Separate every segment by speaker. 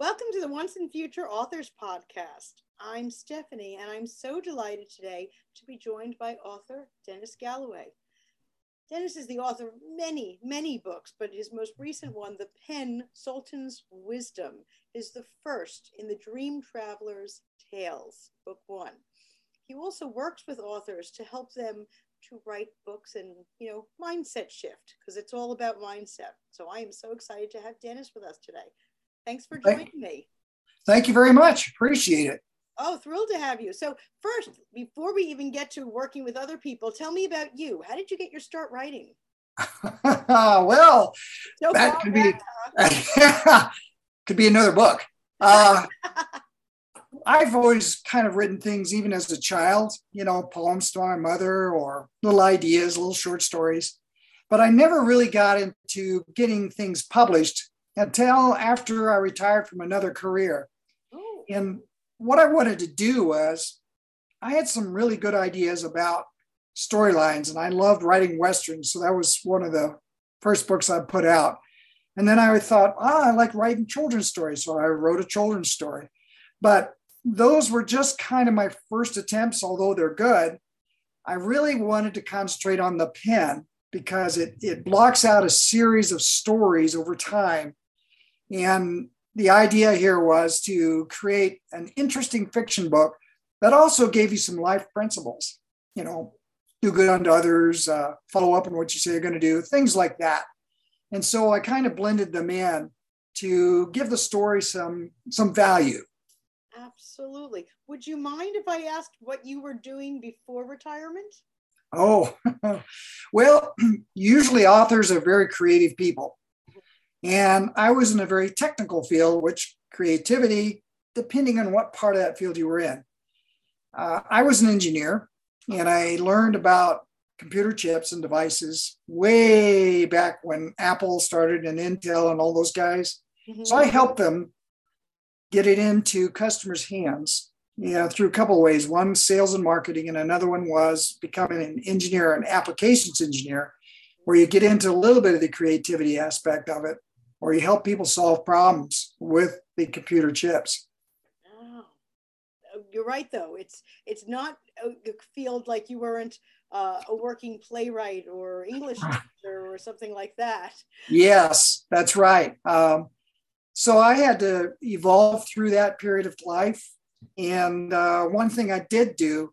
Speaker 1: Welcome to the Once and Future Authors Podcast. I'm Stephanie, and I'm so delighted today to be joined by author Dennis Galloway. Dennis is the author of many, many books, but his most recent one, The Pen Sultan's Wisdom, is the first in the Dream Traveler's Tales, Book One. He also works with authors to help them to write books and, you know, mindset shift, because it's all about mindset. So I am so excited to have Dennis with us today. Thanks for joining
Speaker 2: thank,
Speaker 1: me.
Speaker 2: Thank you very much. Appreciate it.
Speaker 1: Oh, thrilled to have you. So, first, before we even get to working with other people, tell me about you. How did you get your start writing?
Speaker 2: well, so that could be could be another book. Uh, I've always kind of written things, even as a child, you know, poems to my mother or little ideas, little short stories. But I never really got into getting things published until after I retired from another career. Oh. And what I wanted to do was, I had some really good ideas about storylines, and I loved writing westerns. So that was one of the first books I put out. And then I thought, ah, I like writing children's stories. So I wrote a children's story. But those were just kind of my first attempts, although they're good. I really wanted to concentrate on the pen because it, it blocks out a series of stories over time and the idea here was to create an interesting fiction book that also gave you some life principles, you know, do good unto others, uh, follow up on what you say you're going to do, things like that. And so I kind of blended them in to give the story some some value.
Speaker 1: Absolutely. Would you mind if I asked what you were doing before retirement?
Speaker 2: Oh, well, usually authors are very creative people. And I was in a very technical field, which creativity, depending on what part of that field you were in. Uh, I was an engineer and I learned about computer chips and devices way back when Apple started and Intel and all those guys. Mm-hmm. So I helped them get it into customers' hands you know, through a couple of ways. One, sales and marketing, and another one was becoming an engineer, an applications engineer, where you get into a little bit of the creativity aspect of it or you help people solve problems with the computer chips.
Speaker 1: Oh, you're right though. It's it's not a field like you weren't uh, a working playwright or English teacher or something like that.
Speaker 2: Yes, that's right. Um, so I had to evolve through that period of life. And uh, one thing I did do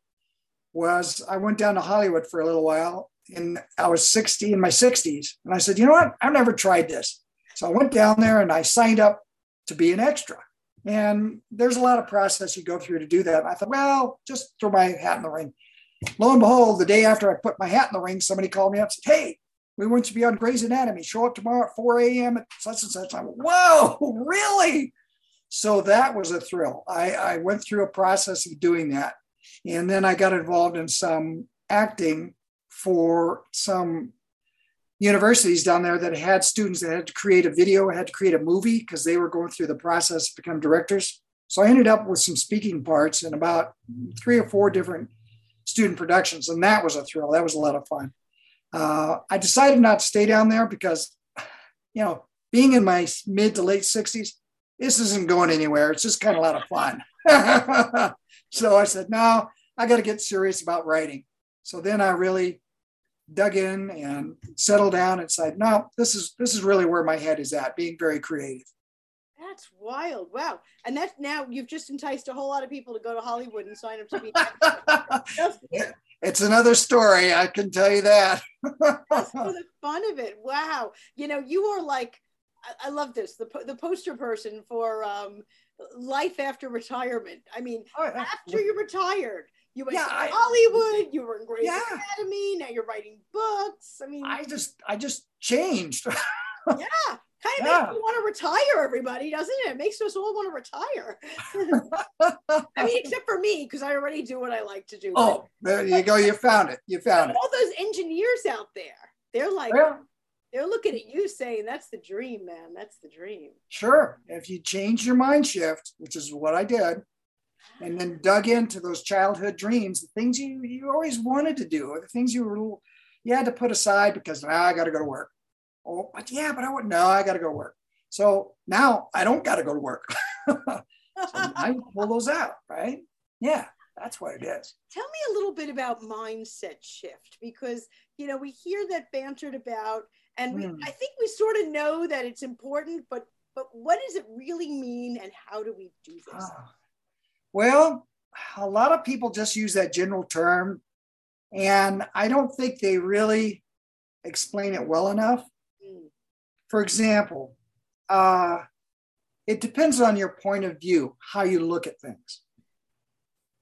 Speaker 2: was I went down to Hollywood for a little while and I was 60 in my 60s. And I said, you know what? I've never tried this. So I went down there and I signed up to be an extra. And there's a lot of process you go through to do that. I thought, well, just throw my hat in the ring. Lo and behold, the day after I put my hat in the ring, somebody called me up and said, Hey, we want you to be on Grey's Anatomy. Show up tomorrow at 4 a.m. at such and such. I went, Whoa, really? So that was a thrill. I, I went through a process of doing that. And then I got involved in some acting for some universities down there that had students that had to create a video, had to create a movie because they were going through the process to become directors. So I ended up with some speaking parts in about three or four different student productions, and that was a thrill. That was a lot of fun. Uh, I decided not to stay down there because, you know, being in my mid to late 60s, this isn't going anywhere. It's just kind of a lot of fun. so I said, no, I got to get serious about writing. So then I really dug in and settled down and said, no, this is this is really where my head is at, being very creative.
Speaker 1: That's wild. Wow. And that's now you've just enticed a whole lot of people to go to Hollywood and sign up to be.
Speaker 2: it's another story, I can tell you that.
Speaker 1: that's for the fun of it. Wow. You know, you are like, I, I love this, the, the poster person for um, life after retirement. I mean, oh, after you're retired, you went yeah, to I, Hollywood. You were in Grey's yeah. Academy. Now you're writing books. I mean,
Speaker 2: I just, I just changed.
Speaker 1: yeah, kind of yeah. makes you want to retire. Everybody, doesn't it? It makes us all want to retire. I mean, except for me, because I already do what I like to do.
Speaker 2: Oh, there you go. You found it. You found it.
Speaker 1: All those engineers out there, they're like. Yeah. They're looking at you saying, That's the dream, man. That's the dream.
Speaker 2: Sure. If you change your mind shift, which is what I did, and then dug into those childhood dreams, the things you, you always wanted to do, or the things you were you had to put aside because now I got to go to work. Oh, but yeah, but I wouldn't. No, I got to go to work. So now I don't got to go to work. so I pull those out, right? Yeah, that's what it is.
Speaker 1: Tell me a little bit about mindset shift because you know we hear that bantered about, and we, mm. I think we sort of know that it's important, but but what does it really mean, and how do we do this? Ah.
Speaker 2: Well, a lot of people just use that general term, and I don't think they really explain it well enough. Mm. For example, uh, it depends on your point of view, how you look at things.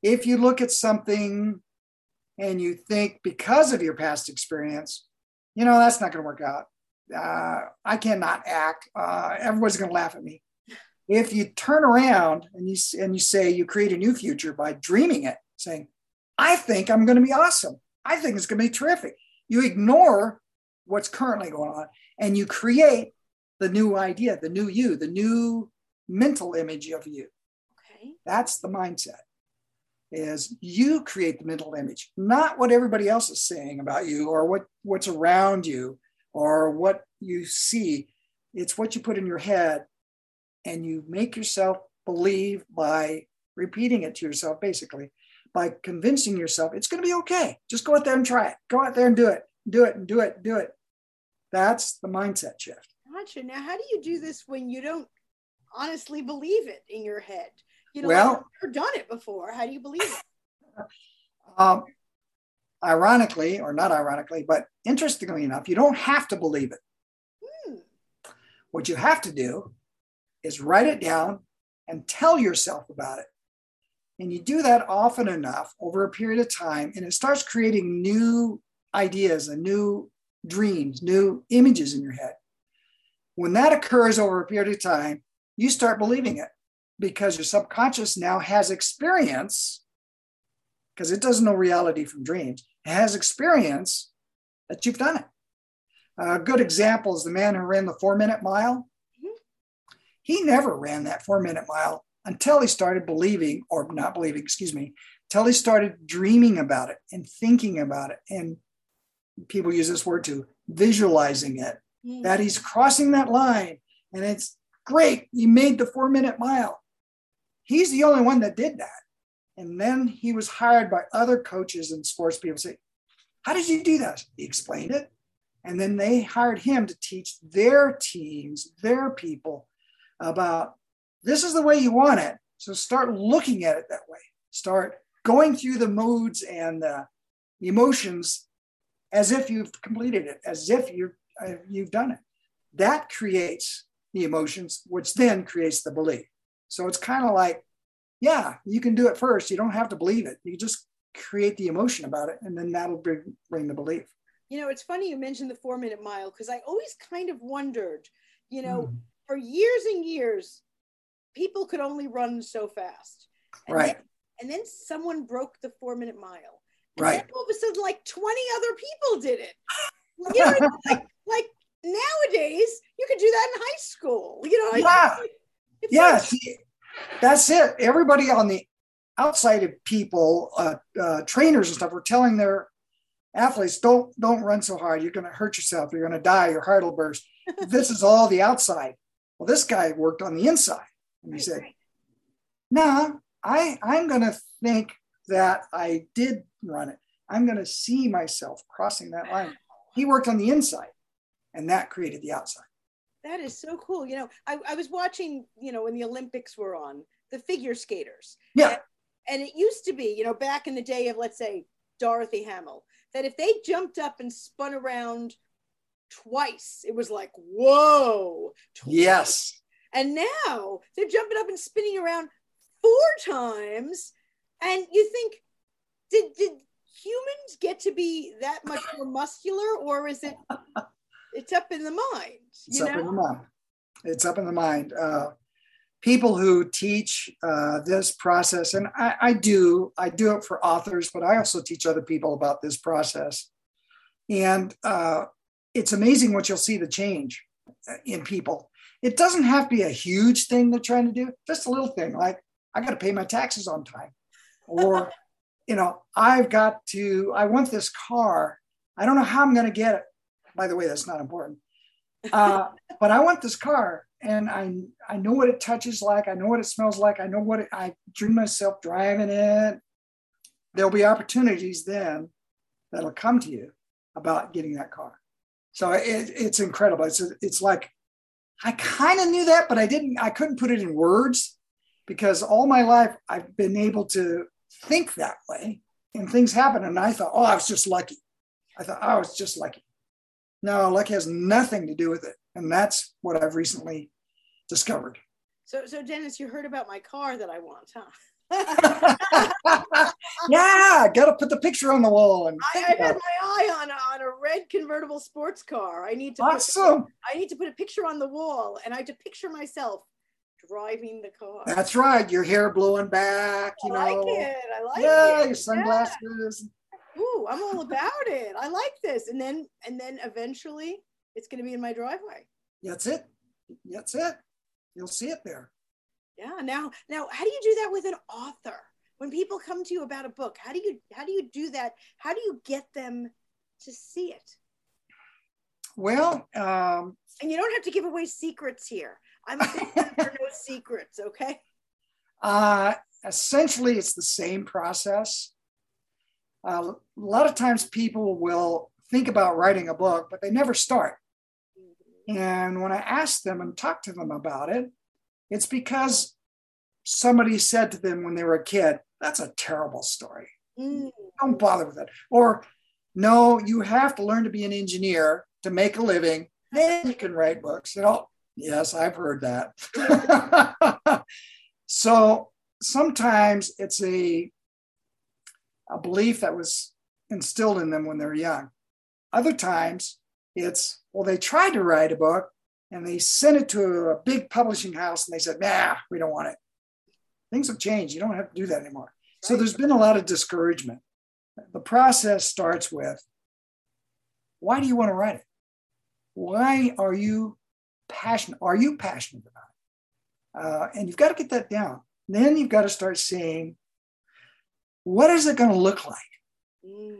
Speaker 2: If you look at something and you think because of your past experience, you know, that's not going to work out. Uh, I cannot act. Uh, everyone's going to laugh at me. If you turn around and you and you say you create a new future by dreaming it, saying, "I think I'm going to be awesome. I think it's going to be terrific." You ignore what's currently going on and you create the new idea, the new you, the new mental image of you. Okay. That's the mindset. Is you create the mental image, not what everybody else is saying about you or what, what's around you or what you see. It's what you put in your head and you make yourself believe by repeating it to yourself, basically, by convincing yourself it's going to be okay. Just go out there and try it. Go out there and do it, do it, and do it, do it. That's the mindset shift.
Speaker 1: Gotcha. Now, how do you do this when you don't honestly believe it in your head? You know,
Speaker 2: well,
Speaker 1: I've never done it before. How do you believe it?
Speaker 2: Um, ironically, or not ironically, but interestingly enough, you don't have to believe it. Hmm. What you have to do is write it down and tell yourself about it. And you do that often enough over a period of time, and it starts creating new ideas and new dreams, new images in your head. When that occurs over a period of time, you start believing it because your subconscious now has experience, because it doesn't know reality from dreams, it has experience that you've done it. A good example is the man who ran the four minute mile. He never ran that four minute mile until he started believing, or not believing, excuse me, until he started dreaming about it and thinking about it. And people use this word too, visualizing it, mm. that he's crossing that line. And it's great. He made the four minute mile. He's the only one that did that. And then he was hired by other coaches and sports people say, How did you do that? He explained it. And then they hired him to teach their teams, their people about this is the way you want it. So start looking at it that way. Start going through the moods and the emotions as if you've completed it, as if you've, uh, you've done it. That creates the emotions, which then creates the belief. So it's kind of like, yeah, you can do it first. You don't have to believe it. You just create the emotion about it, and then that'll bring, bring the belief.
Speaker 1: You know, it's funny you mentioned the four minute mile because I always kind of wondered, you know, mm for years and years, people could only run so fast.
Speaker 2: And right.
Speaker 1: Then, and then someone broke the four minute mile. And
Speaker 2: right.
Speaker 1: all of a sudden, like 20 other people did it. You know, like, like nowadays, you could do that in high school. You know,
Speaker 2: yeah. Like, yeah. Like, see, that's it. Everybody on the outside of people, uh, uh, trainers and stuff, were telling their athletes, don't don't run so hard. You're going to hurt yourself. You're going to die. Your heart will burst. this is all the outside. Well, this guy worked on the inside. And he said, no, nah, I, I'm going to think that I did run it. I'm going to see myself crossing that line. He worked on the inside, and that created the outside.
Speaker 1: That is so cool. You know, I, I was watching, you know, when the Olympics were on, the figure skaters.
Speaker 2: Yeah.
Speaker 1: And, and it used to be, you know, back in the day of, let's say, Dorothy Hamill, that if they jumped up and spun around twice. It was like, whoa.
Speaker 2: Twice. Yes.
Speaker 1: And now they're jumping up and spinning around four times. And you think, did, did humans get to be that much more muscular or is it, it's up in the mind?
Speaker 2: It's up in the mind. It's up in the mind. Uh, people who teach uh, this process, and I, I do, I do it for authors, but I also teach other people about this process. And uh, it's amazing what you'll see the change uh, in people. It doesn't have to be a huge thing they're trying to do, just a little thing like I got to pay my taxes on time. Or, you know, I've got to, I want this car. I don't know how I'm going to get it. By the way, that's not important. Uh, but I want this car. and I I know what it touches like. I know what it smells like. I know what it, I dream myself driving it. There'll be opportunities then that'll come to you about getting that car. So it, it's incredible. It's it's like I kind of knew that, but I didn't. I couldn't put it in words because all my life I've been able to think that way, and things happen. And I thought, oh, I was just lucky. I thought oh, I was just lucky. No, luck has nothing to do with it. And that's what I've recently discovered.
Speaker 1: So, so Dennis, you heard about my car that I want, huh?
Speaker 2: yeah, got to put the picture on the wall. And
Speaker 1: I, have had my eye on a, on a red convertible sports car. I need to
Speaker 2: awesome.
Speaker 1: Put, I need to put a picture on the wall, and I have to picture myself driving the car.
Speaker 2: That's right. Your hair blowing back. You
Speaker 1: I
Speaker 2: know.
Speaker 1: like it. I like
Speaker 2: yeah,
Speaker 1: it.
Speaker 2: your sunglasses.
Speaker 1: Yeah ooh, I'm all about it. I like this. And then and then eventually it's going to be in my driveway.
Speaker 2: That's it. That's it. You'll see it there.
Speaker 1: Yeah. Now, now, how do you do that with an author? When people come to you about a book, how do you how do you do that? How do you get them to see it?
Speaker 2: Well, um,
Speaker 1: and you don't have to give away secrets here. I'm a big for no secrets. Okay.
Speaker 2: Uh, essentially, it's the same process uh, a lot of times people will think about writing a book, but they never start. And when I ask them and talk to them about it, it's because somebody said to them when they were a kid, that's a terrible story. Mm. Don't bother with it. Or, no, you have to learn to be an engineer to make a living. Then you can write books. You know, yes, I've heard that. so sometimes it's a a belief that was instilled in them when they're young. Other times it's, well, they tried to write a book and they sent it to a big publishing house and they said, nah, we don't want it. Things have changed. You don't have to do that anymore. Right. So there's been a lot of discouragement. The process starts with why do you want to write it? Why are you passionate? Are you passionate about it? Uh, and you've got to get that down. Then you've got to start seeing what is it going to look like? Mm.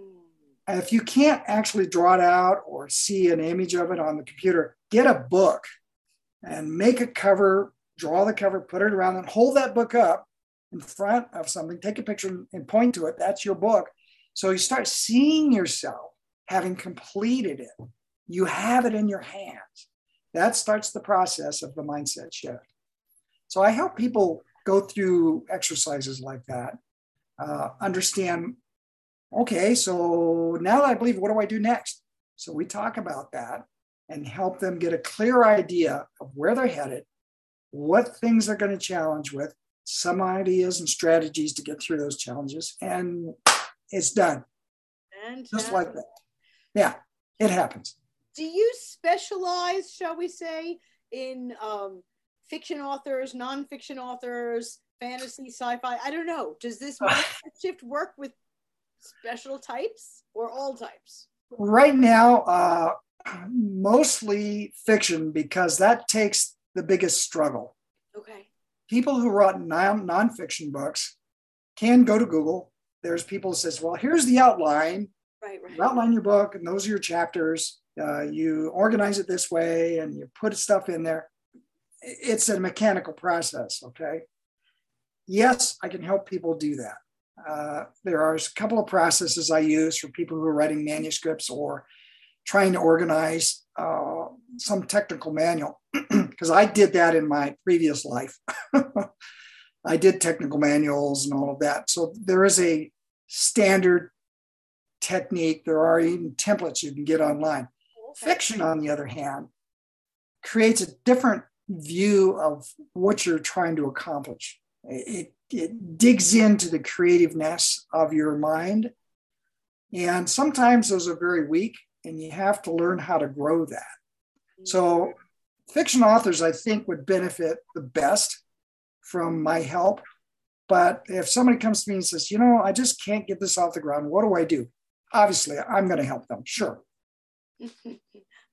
Speaker 2: If you can't actually draw it out or see an image of it on the computer, get a book and make a cover, draw the cover, put it around, and hold that book up in front of something, take a picture and point to it. That's your book. So you start seeing yourself having completed it. You have it in your hands. That starts the process of the mindset shift. So I help people go through exercises like that uh, understand okay, so now that I believe, what do I do next? So we talk about that and help them get a clear idea of where they're headed, what things they're going to challenge with, some ideas and strategies to get through those challenges, and it's done.
Speaker 1: Fantastic.
Speaker 2: Just like that. Yeah, it happens.
Speaker 1: Do you specialize, shall we say, in um, fiction authors, nonfiction authors, fantasy, sci-fi. I don't know. Does this shift work with special types or all types?
Speaker 2: Right now, uh, mostly fiction because that takes the biggest struggle.
Speaker 1: Okay.
Speaker 2: People who write non nonfiction books can go to Google. There's people who says, "Well, here's the outline.
Speaker 1: Right, right.
Speaker 2: You outline your book, and those are your chapters. Uh, you organize it this way, and you put stuff in there. It's a mechanical process. Okay yes, I can help people do that. Uh, there are a couple of processes I use for people who are writing manuscripts or trying to organize uh, some technical manual, because I did that in my previous life. I did technical manuals and all of that. So there is a standard technique. There are even templates you can get online. Okay. Fiction, on the other hand, creates a different view of what you're trying to accomplish. It, it digs into the creativeness of your mind. And sometimes those are very weak, and you have to learn how to grow that. So, fiction authors, I think, would benefit the best from my help. But if somebody comes to me and says, you know, I just can't get this off the ground, what do I do? Obviously, I'm going to help them, sure.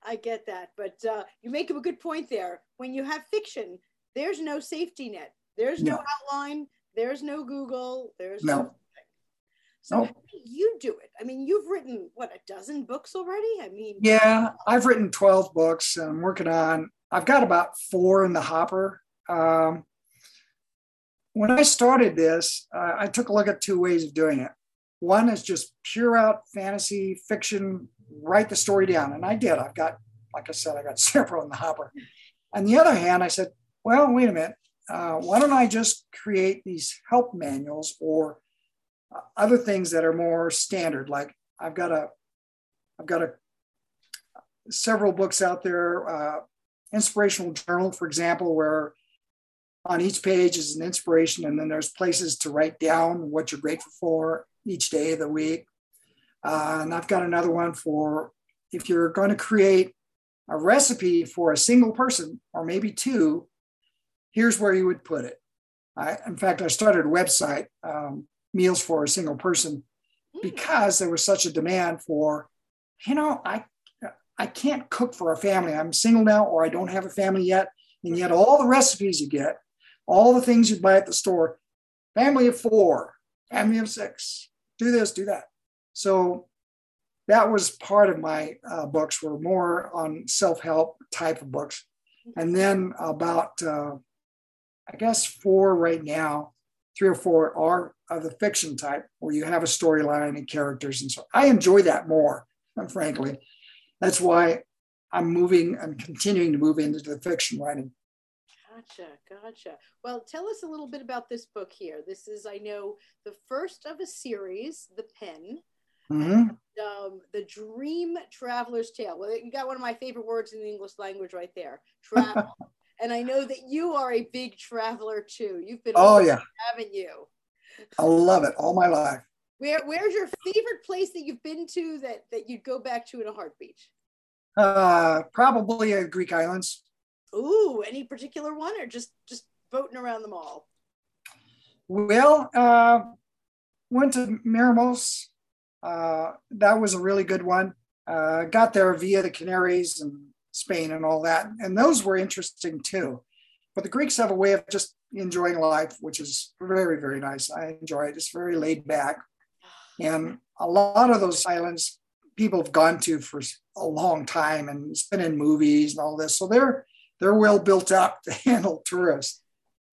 Speaker 1: I get that. But uh, you make a good point there. When you have fiction, there's no safety net. There's no, no outline. There's no Google. There's
Speaker 2: no. no
Speaker 1: so nope. you do it? I mean, you've written what a dozen books already. I mean,
Speaker 2: yeah, I've written twelve books. And I'm working on I've got about four in the hopper. Um, when I started this, uh, I took a look at two ways of doing it. One is just pure out fantasy fiction, write the story down. And I did. I've got, like I said, I got several in the hopper. On the other hand, I said, well, wait a minute. Uh, why don't I just create these help manuals or other things that are more standard? Like I've got a, I've got a several books out there, uh, inspirational journal, for example, where on each page is an inspiration, and then there's places to write down what you're grateful for each day of the week. Uh, and I've got another one for if you're going to create a recipe for a single person or maybe two, here's where you would put it. I, in fact, I started a website, um, Meals for a Single Person, hmm. because there was such a demand for, you know, I I can't cook for a family. I'm single now, or I don't have a family yet. And yet, all the recipes you get, all the things you buy at the store, family of four, family of six, do this, do that. So that was part of my uh, books were more on self-help type of books. And then about, uh, I guess four right now, three or four are of the fiction type where you have a storyline and characters. And so I enjoy that more, frankly. That's why I'm moving, I'm continuing to move into the fiction writing.
Speaker 1: Gotcha, gotcha. Well, tell us a little bit about this book here. This is, I know, the first of a series, The Pen. Mm-hmm. And, um, the Dream Traveler's Tale. Well, you got one of my favorite words in the English language right there. Travel. And I know that you are a big traveler too. You've been
Speaker 2: oh yeah,
Speaker 1: haven't you?
Speaker 2: I love it all my life.
Speaker 1: Where Where's your favorite place that you've been to that that you'd go back to in a heartbeat?
Speaker 2: Uh, probably a Greek islands.
Speaker 1: Ooh, any particular one, or just just boating around them all?
Speaker 2: Well, uh, went to Mykonos. Uh, that was a really good one. Uh, got there via the Canaries and Spain and all that, and those were interesting too. But the Greeks have a way of just enjoying life, which is very, very nice. I enjoy it. It's very laid back. And a lot of those islands people have gone to for a long time and it's been in movies and all this. So they're they're well built up to handle tourists.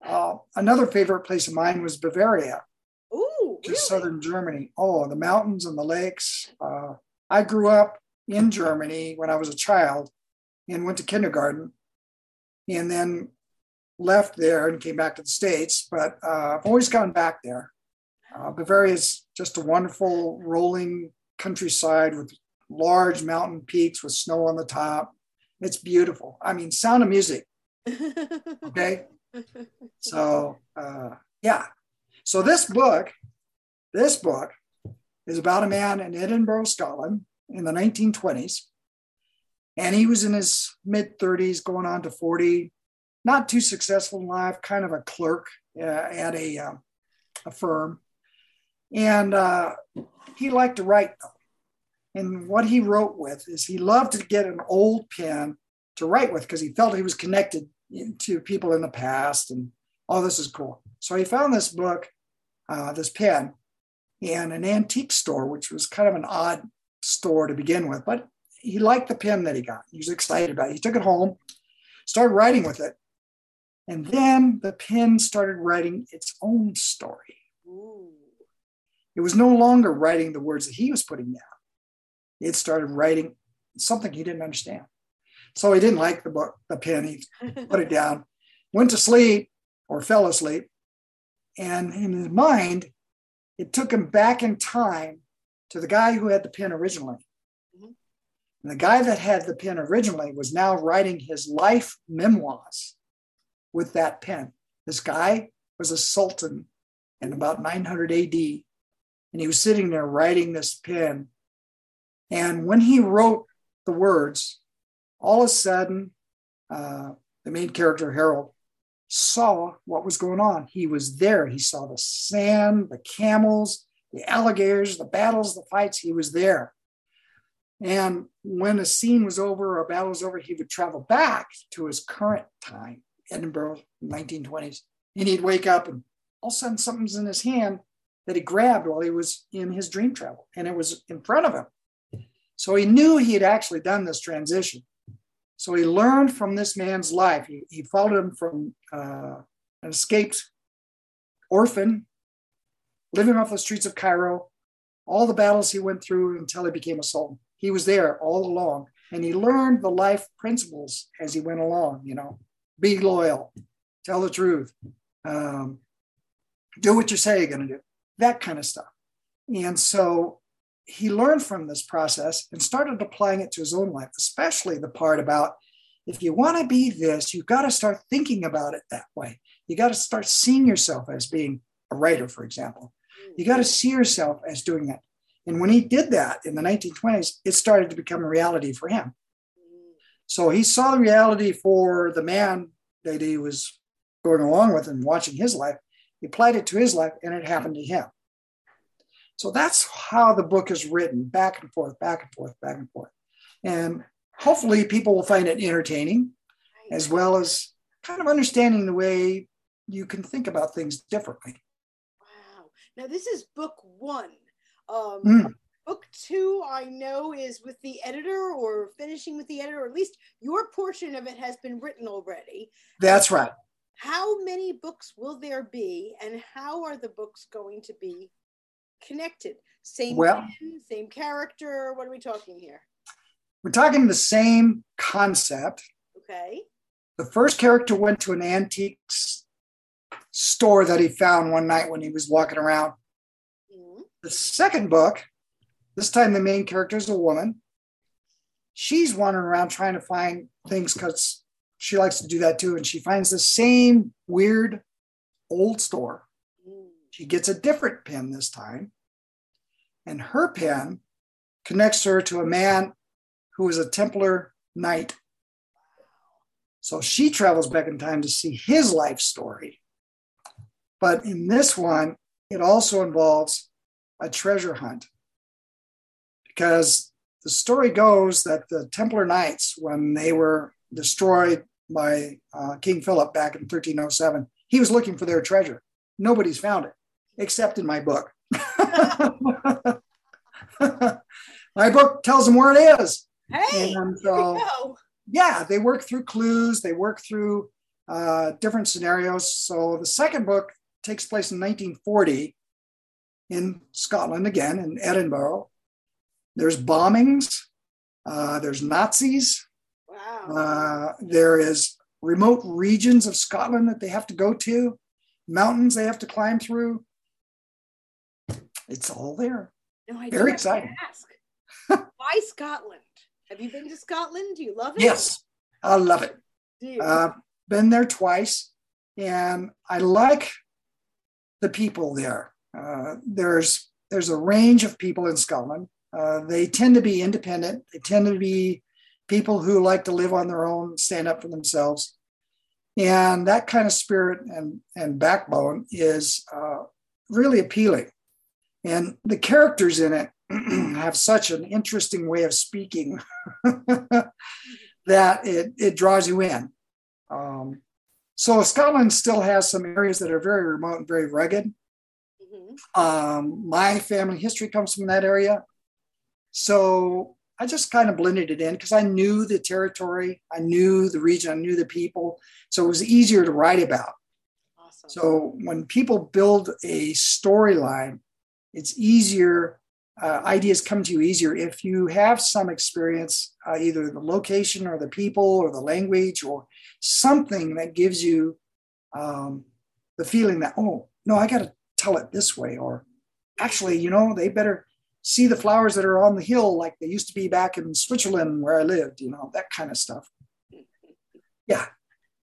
Speaker 2: Uh, another favorite place of mine was Bavaria.
Speaker 1: Ooh,
Speaker 2: really? southern Germany. Oh, the mountains and the lakes. Uh, I grew up in Germany when I was a child and went to kindergarten and then left there and came back to the States. But uh, I've always gone back there. Uh, Bavaria is just a wonderful rolling countryside with large mountain peaks with snow on the top. It's beautiful. I mean, sound of music. Okay. so, uh, yeah. So, this book, this book is about a man in Edinburgh, Scotland in the 1920s. And he was in his mid 30s, going on to 40, not too successful in life, kind of a clerk uh, at a, uh, a firm. And uh, he liked to write, though. And what he wrote with is he loved to get an old pen to write with because he felt he was connected to people in the past and oh, this is cool. So he found this book, uh, this pen, in an antique store, which was kind of an odd store to begin with, but he liked the pen that he got. He was excited about it. He took it home, started writing with it. And then the pen started writing its own story. Ooh. It was no longer writing the words that he was putting down it started writing something he didn't understand. So he didn't like the book, the pen. He put it down, went to sleep or fell asleep. And in his mind, it took him back in time to the guy who had the pen originally. And the guy that had the pen originally was now writing his life memoirs with that pen. This guy was a sultan in about 900 AD. And he was sitting there writing this pen and when he wrote the words, all of a sudden, uh, the main character, Harold, saw what was going on. He was there. He saw the sand, the camels, the alligators, the battles, the fights. He was there. And when a scene was over, or a battle was over, he would travel back to his current time, Edinburgh, 1920s. And he'd wake up and all of a sudden something's in his hand that he grabbed while he was in his dream travel. And it was in front of him. So he knew he had actually done this transition. So he learned from this man's life. He, he followed him from uh, an escaped orphan, living off the streets of Cairo, all the battles he went through until he became a sultan. He was there all along and he learned the life principles as he went along, you know, be loyal, tell the truth, um, do what you say you're going to do, that kind of stuff. And so he learned from this process and started applying it to his own life, especially the part about if you want to be this, you've got to start thinking about it that way. You got to start seeing yourself as being a writer, for example. You got to see yourself as doing that. And when he did that in the 1920s, it started to become a reality for him. So he saw the reality for the man that he was going along with and watching his life. He applied it to his life and it happened to him. So that's how the book is written back and forth, back and forth, back and forth. And hopefully people will find it entertaining as well as kind of understanding the way you can think about things differently.
Speaker 1: Wow. Now, this is book one. Um, mm. Book two, I know, is with the editor or finishing with the editor, or at least your portion of it has been written already.
Speaker 2: That's right.
Speaker 1: How many books will there be, and how are the books going to be connected? Same well, pen, same character. What are we talking here?
Speaker 2: We're talking the same concept.
Speaker 1: Okay.
Speaker 2: The first character went to an antiques store that he found one night when he was walking around. The second book, this time the main character is a woman. She's wandering around trying to find things because she likes to do that too. And she finds the same weird old store. She gets a different pen this time. And her pen connects her to a man who is a Templar knight so she travels back in time to see his life story. But in this one, it also involves a treasure hunt. Because the story goes that the Templar Knights, when they were destroyed by uh, King Philip back in 1307, he was looking for their treasure. Nobody's found it, except in my book. my book tells them where it is.
Speaker 1: Hey, and, uh,
Speaker 2: yeah, they work through clues, they work through uh, different scenarios. So the second book takes place in 1940 in Scotland again, in Edinburgh. There's bombings, uh, there's Nazis,
Speaker 1: wow.
Speaker 2: Uh, there is remote regions of Scotland that they have to go to, mountains they have to climb through. It's all there.
Speaker 1: No, I
Speaker 2: Very exciting.
Speaker 1: Ask. Why Scotland? Have you been to Scotland? Do you love it?
Speaker 2: Yes, I love it. Uh, been there twice, and I like the people there. Uh, there's there's a range of people in Scotland. Uh, they tend to be independent. They tend to be people who like to live on their own, stand up for themselves, and that kind of spirit and and backbone is uh, really appealing. And the characters in it have such an interesting way of speaking that it, it draws you in. Um, so Scotland still has some areas that are very remote and very rugged. Mm-hmm. Um, my family history comes from that area. So I just kind of blended it in because I knew the territory, I knew the region, I knew the people. So it was easier to write about. Awesome. So when people build a storyline, it's easier uh, ideas come to you easier if you have some experience, uh, either the location or the people or the language or something that gives you um, the feeling that, oh, no, I got to tell it this way. Or actually, you know, they better see the flowers that are on the hill like they used to be back in Switzerland where I lived, you know, that kind of stuff. Yeah.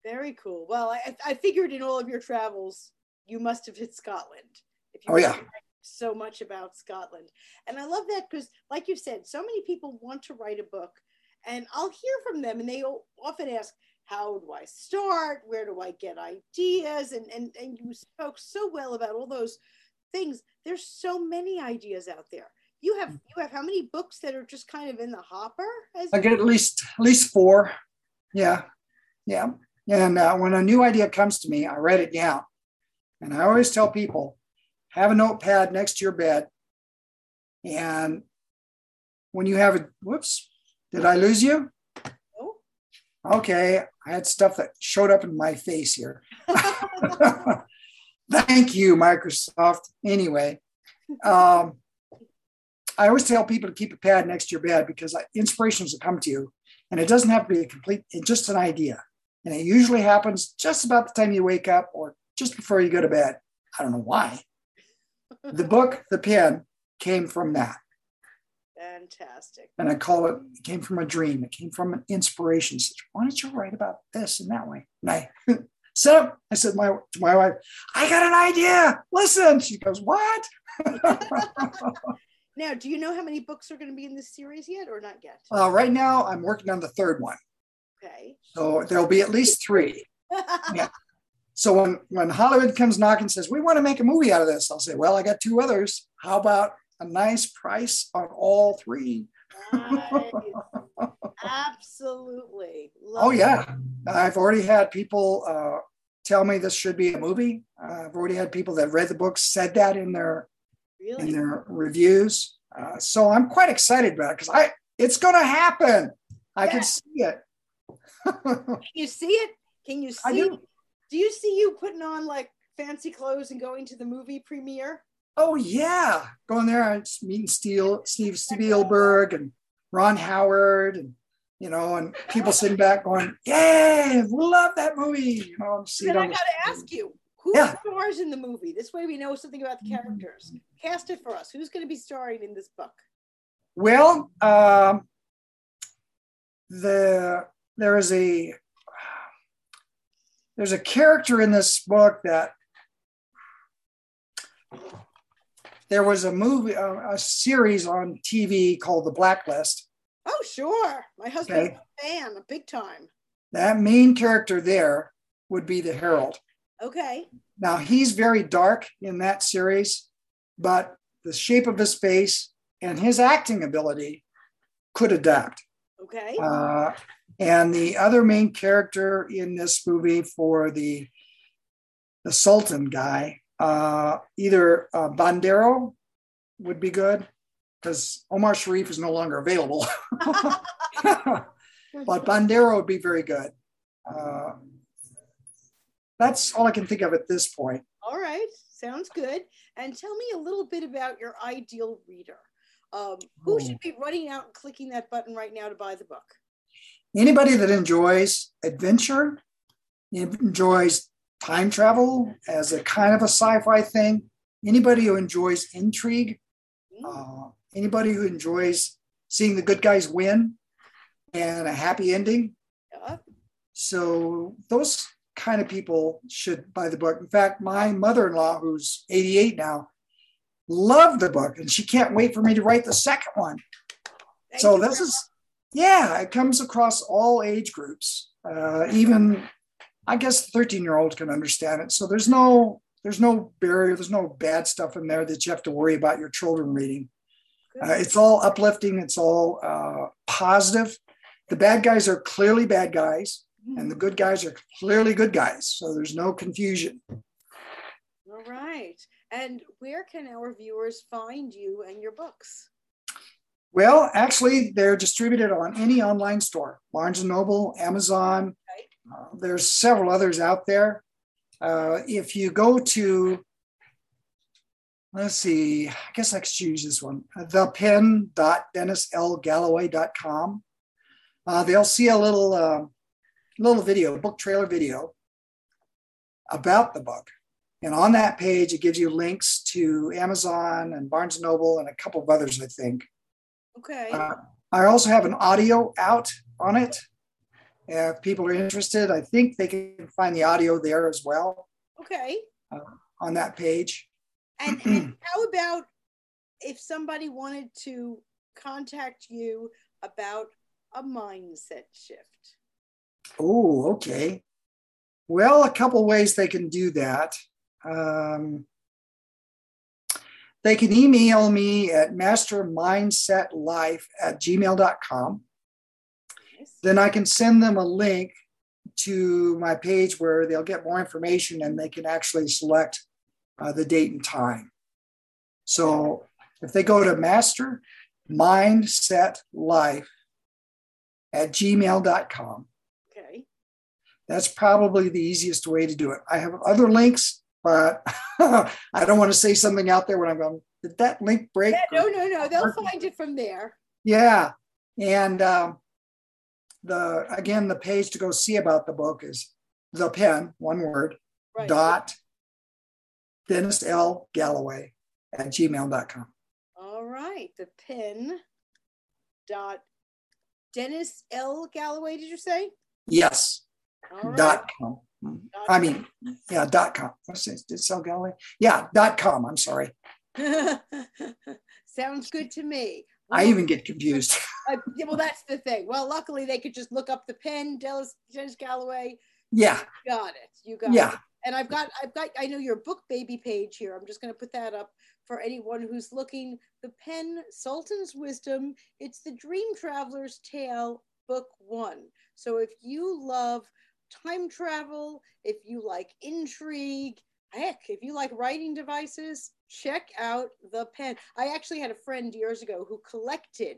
Speaker 1: Very cool. Well, I, I figured in all of your travels, you must have hit Scotland.
Speaker 2: If you oh, yeah
Speaker 1: so much about Scotland. And I love that because, like you said, so many people want to write a book, and I'll hear from them, and they often ask, How do I start? Where do I get ideas? And, and, and you spoke so well about all those things. There's so many ideas out there. You have you have how many books that are just kind of in the hopper?
Speaker 2: I get at least at least four. Yeah, yeah. And uh, when a new idea comes to me, I write it down. And I always tell people, have a notepad next to your bed. And when you have a, whoops, did I lose you?
Speaker 1: No.
Speaker 2: Okay, I had stuff that showed up in my face here. Thank you, Microsoft. Anyway, um, I always tell people to keep a pad next to your bed because inspirations will come to you, and it doesn't have to be a complete, it's just an idea. And it usually happens just about the time you wake up or just before you go to bed. I don't know why. the book, The Pen, came from that.
Speaker 1: Fantastic.
Speaker 2: And I call it, it came from a dream. It came from an inspiration. Said, Why don't you write about this and that way? And I set up, I said my, to my wife, I got an idea. Listen. She goes, What?
Speaker 1: now, do you know how many books are going to be in this series yet or not yet?
Speaker 2: Uh, right now, I'm working on the third one.
Speaker 1: Okay.
Speaker 2: So there'll be at least three. yeah. So when, when Hollywood comes knocking and says, we want to make a movie out of this, I'll say, well, I got two others. How about a nice price on all three?
Speaker 1: Nice. Absolutely.
Speaker 2: Love oh, yeah. I've already had people uh, tell me this should be a movie. Uh, I've already had people that read the book said that in their really? in their reviews. Uh, so I'm quite excited about it because I it's going to happen. I yeah. can see it.
Speaker 1: can you see it? Can you see? Do. do you see you putting on like fancy clothes and going to the movie premiere?
Speaker 2: Oh yeah, going there and meeting Steel, Steve Spielberg and Ron Howard and you know, and people sitting back going, "Yay, we love that movie." You know,
Speaker 1: see then I got to ask you, who yeah. stars in the movie? This way we know something about the characters. Cast it for us. Who's going to be starring in this book?
Speaker 2: Well, um, the there is a there's a character in this book that there was a movie a, a series on TV called The Blacklist.
Speaker 1: Oh, sure. My husband's okay. a fan, a big time.
Speaker 2: That main character there would be the Harold.
Speaker 1: Okay.
Speaker 2: Now he's very dark in that series, but the shape of his face and his acting ability could adapt.
Speaker 1: Okay.
Speaker 2: Uh, and the other main character in this movie for the the Sultan guy, uh, either uh, Bandero would be good because Omar Sharif is no longer available. but Bandero would be very good. Uh, that's all I can think of at this point.
Speaker 1: All right, sounds good. And tell me a little bit about your ideal reader. Um, who should be running out and clicking that button right now to buy the book?
Speaker 2: Anybody that enjoys adventure, enjoys time travel as a kind of a sci-fi thing, anybody who enjoys intrigue, uh, anybody who enjoys seeing the good guys win and a happy ending. Yeah. So those kind of people should buy the book. In fact, my mother-in-law, who's 88 now, loved the book and she can't wait for me to write the second one. Thank so this is, yeah, it comes across all age groups. Uh, even, I guess, 13 year old can understand it. So there's no, there's no barrier. There's no bad stuff in there that you have to worry about your children reading. Uh, it's all uplifting. It's all uh, positive. The bad guys are clearly bad guys, and the good guys are clearly good guys. So there's no confusion.
Speaker 1: All right. And where can our viewers find you and your books?
Speaker 2: Well, actually, they're distributed on any online store Barnes and Noble, Amazon. There's several others out there. Uh, if you go to, let's see, I guess I could choose this one, thepen.dennislgalloway.com. Uh, they'll see a little, uh, little video, book trailer video about the book. And on that page, it gives you links to Amazon and Barnes and Noble and a couple of others, I think.
Speaker 1: Okay.
Speaker 2: Uh, I also have an audio out on it. If people are interested, I think they can find the audio there as well.
Speaker 1: Okay.
Speaker 2: Uh, on that page.
Speaker 1: And, and how about if somebody wanted to contact you about a mindset shift?
Speaker 2: Oh, okay. Well, a couple ways they can do that. Um, they can email me at mastermindsetlife at gmail.com. Nice. Then I can send them a link to my page where they'll get more information and they can actually select uh, the date and time. So if they go to master mindset mastermindsetlife at gmail.com, okay. That's probably the easiest way to do it. I have other links, but I don't want to say something out there when I'm going, did that link break?
Speaker 1: Yeah, no, no, no. They'll find it from there.
Speaker 2: Yeah. And um, the again, the page to go see about the book is the pen, one word, right. dot Dennis L. Galloway at gmail.com.
Speaker 1: All right. The pen dot Dennis L. Galloway, did you say?
Speaker 2: Yes. Right. Dot com. Dot I mean, yeah, dot com. Did L. Galloway? Yeah, dot com. I'm sorry.
Speaker 1: Sounds good to me.
Speaker 2: I even get confused.
Speaker 1: uh, well, that's the thing. Well, luckily they could just look up the pen, Dennis, Dennis Galloway.
Speaker 2: Yeah.
Speaker 1: You got it. You got
Speaker 2: yeah.
Speaker 1: it. And I've got, I've got, I know your BookBaby page here. I'm just going to put that up for anyone who's looking. The pen, Sultan's Wisdom. It's the Dream Traveler's Tale, book one. So if you love time travel, if you like intrigue, heck, if you like writing devices, check out the pen. I actually had a friend years ago who collected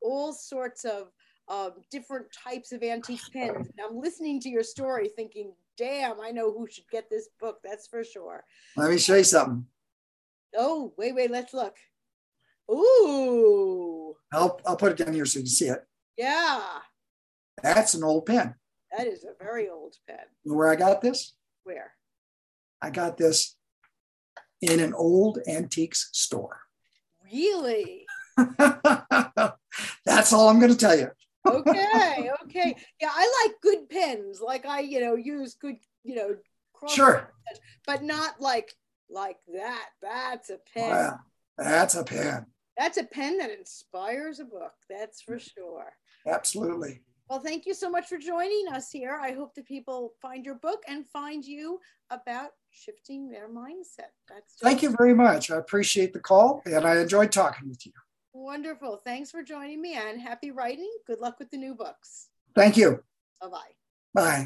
Speaker 1: all sorts of um, different types of antique pens. And I'm listening to your story thinking, damn, I know who should get this book. That's for sure.
Speaker 2: Let me show you something.
Speaker 1: Oh, wait, wait, let's look. Ooh.
Speaker 2: I'll, I'll put it down here so you can see it.
Speaker 1: Yeah.
Speaker 2: That's an old pen.
Speaker 1: That is a very old pen.
Speaker 2: Where I got this?
Speaker 1: Where?
Speaker 2: I got this in an old antiques store.
Speaker 1: Really?
Speaker 2: That's all I'm going to tell you.
Speaker 1: okay, okay. Yeah, I like good pens. Like I, you know, use good, you know,
Speaker 2: sure,
Speaker 1: pens, but not like like that. That's a pen.
Speaker 2: Wow, that's a pen.
Speaker 1: That's a pen that inspires a book. That's for sure.
Speaker 2: Absolutely.
Speaker 1: Well, thank you so much for joining us here. I hope that people find your book and find you about shifting their mindset.
Speaker 2: That's thank you very much. I appreciate the call and I enjoyed talking with you.
Speaker 1: Wonderful. Thanks for joining me and happy writing. Good luck with the new books.
Speaker 2: Thank you.
Speaker 1: Bye bye.
Speaker 2: Bye.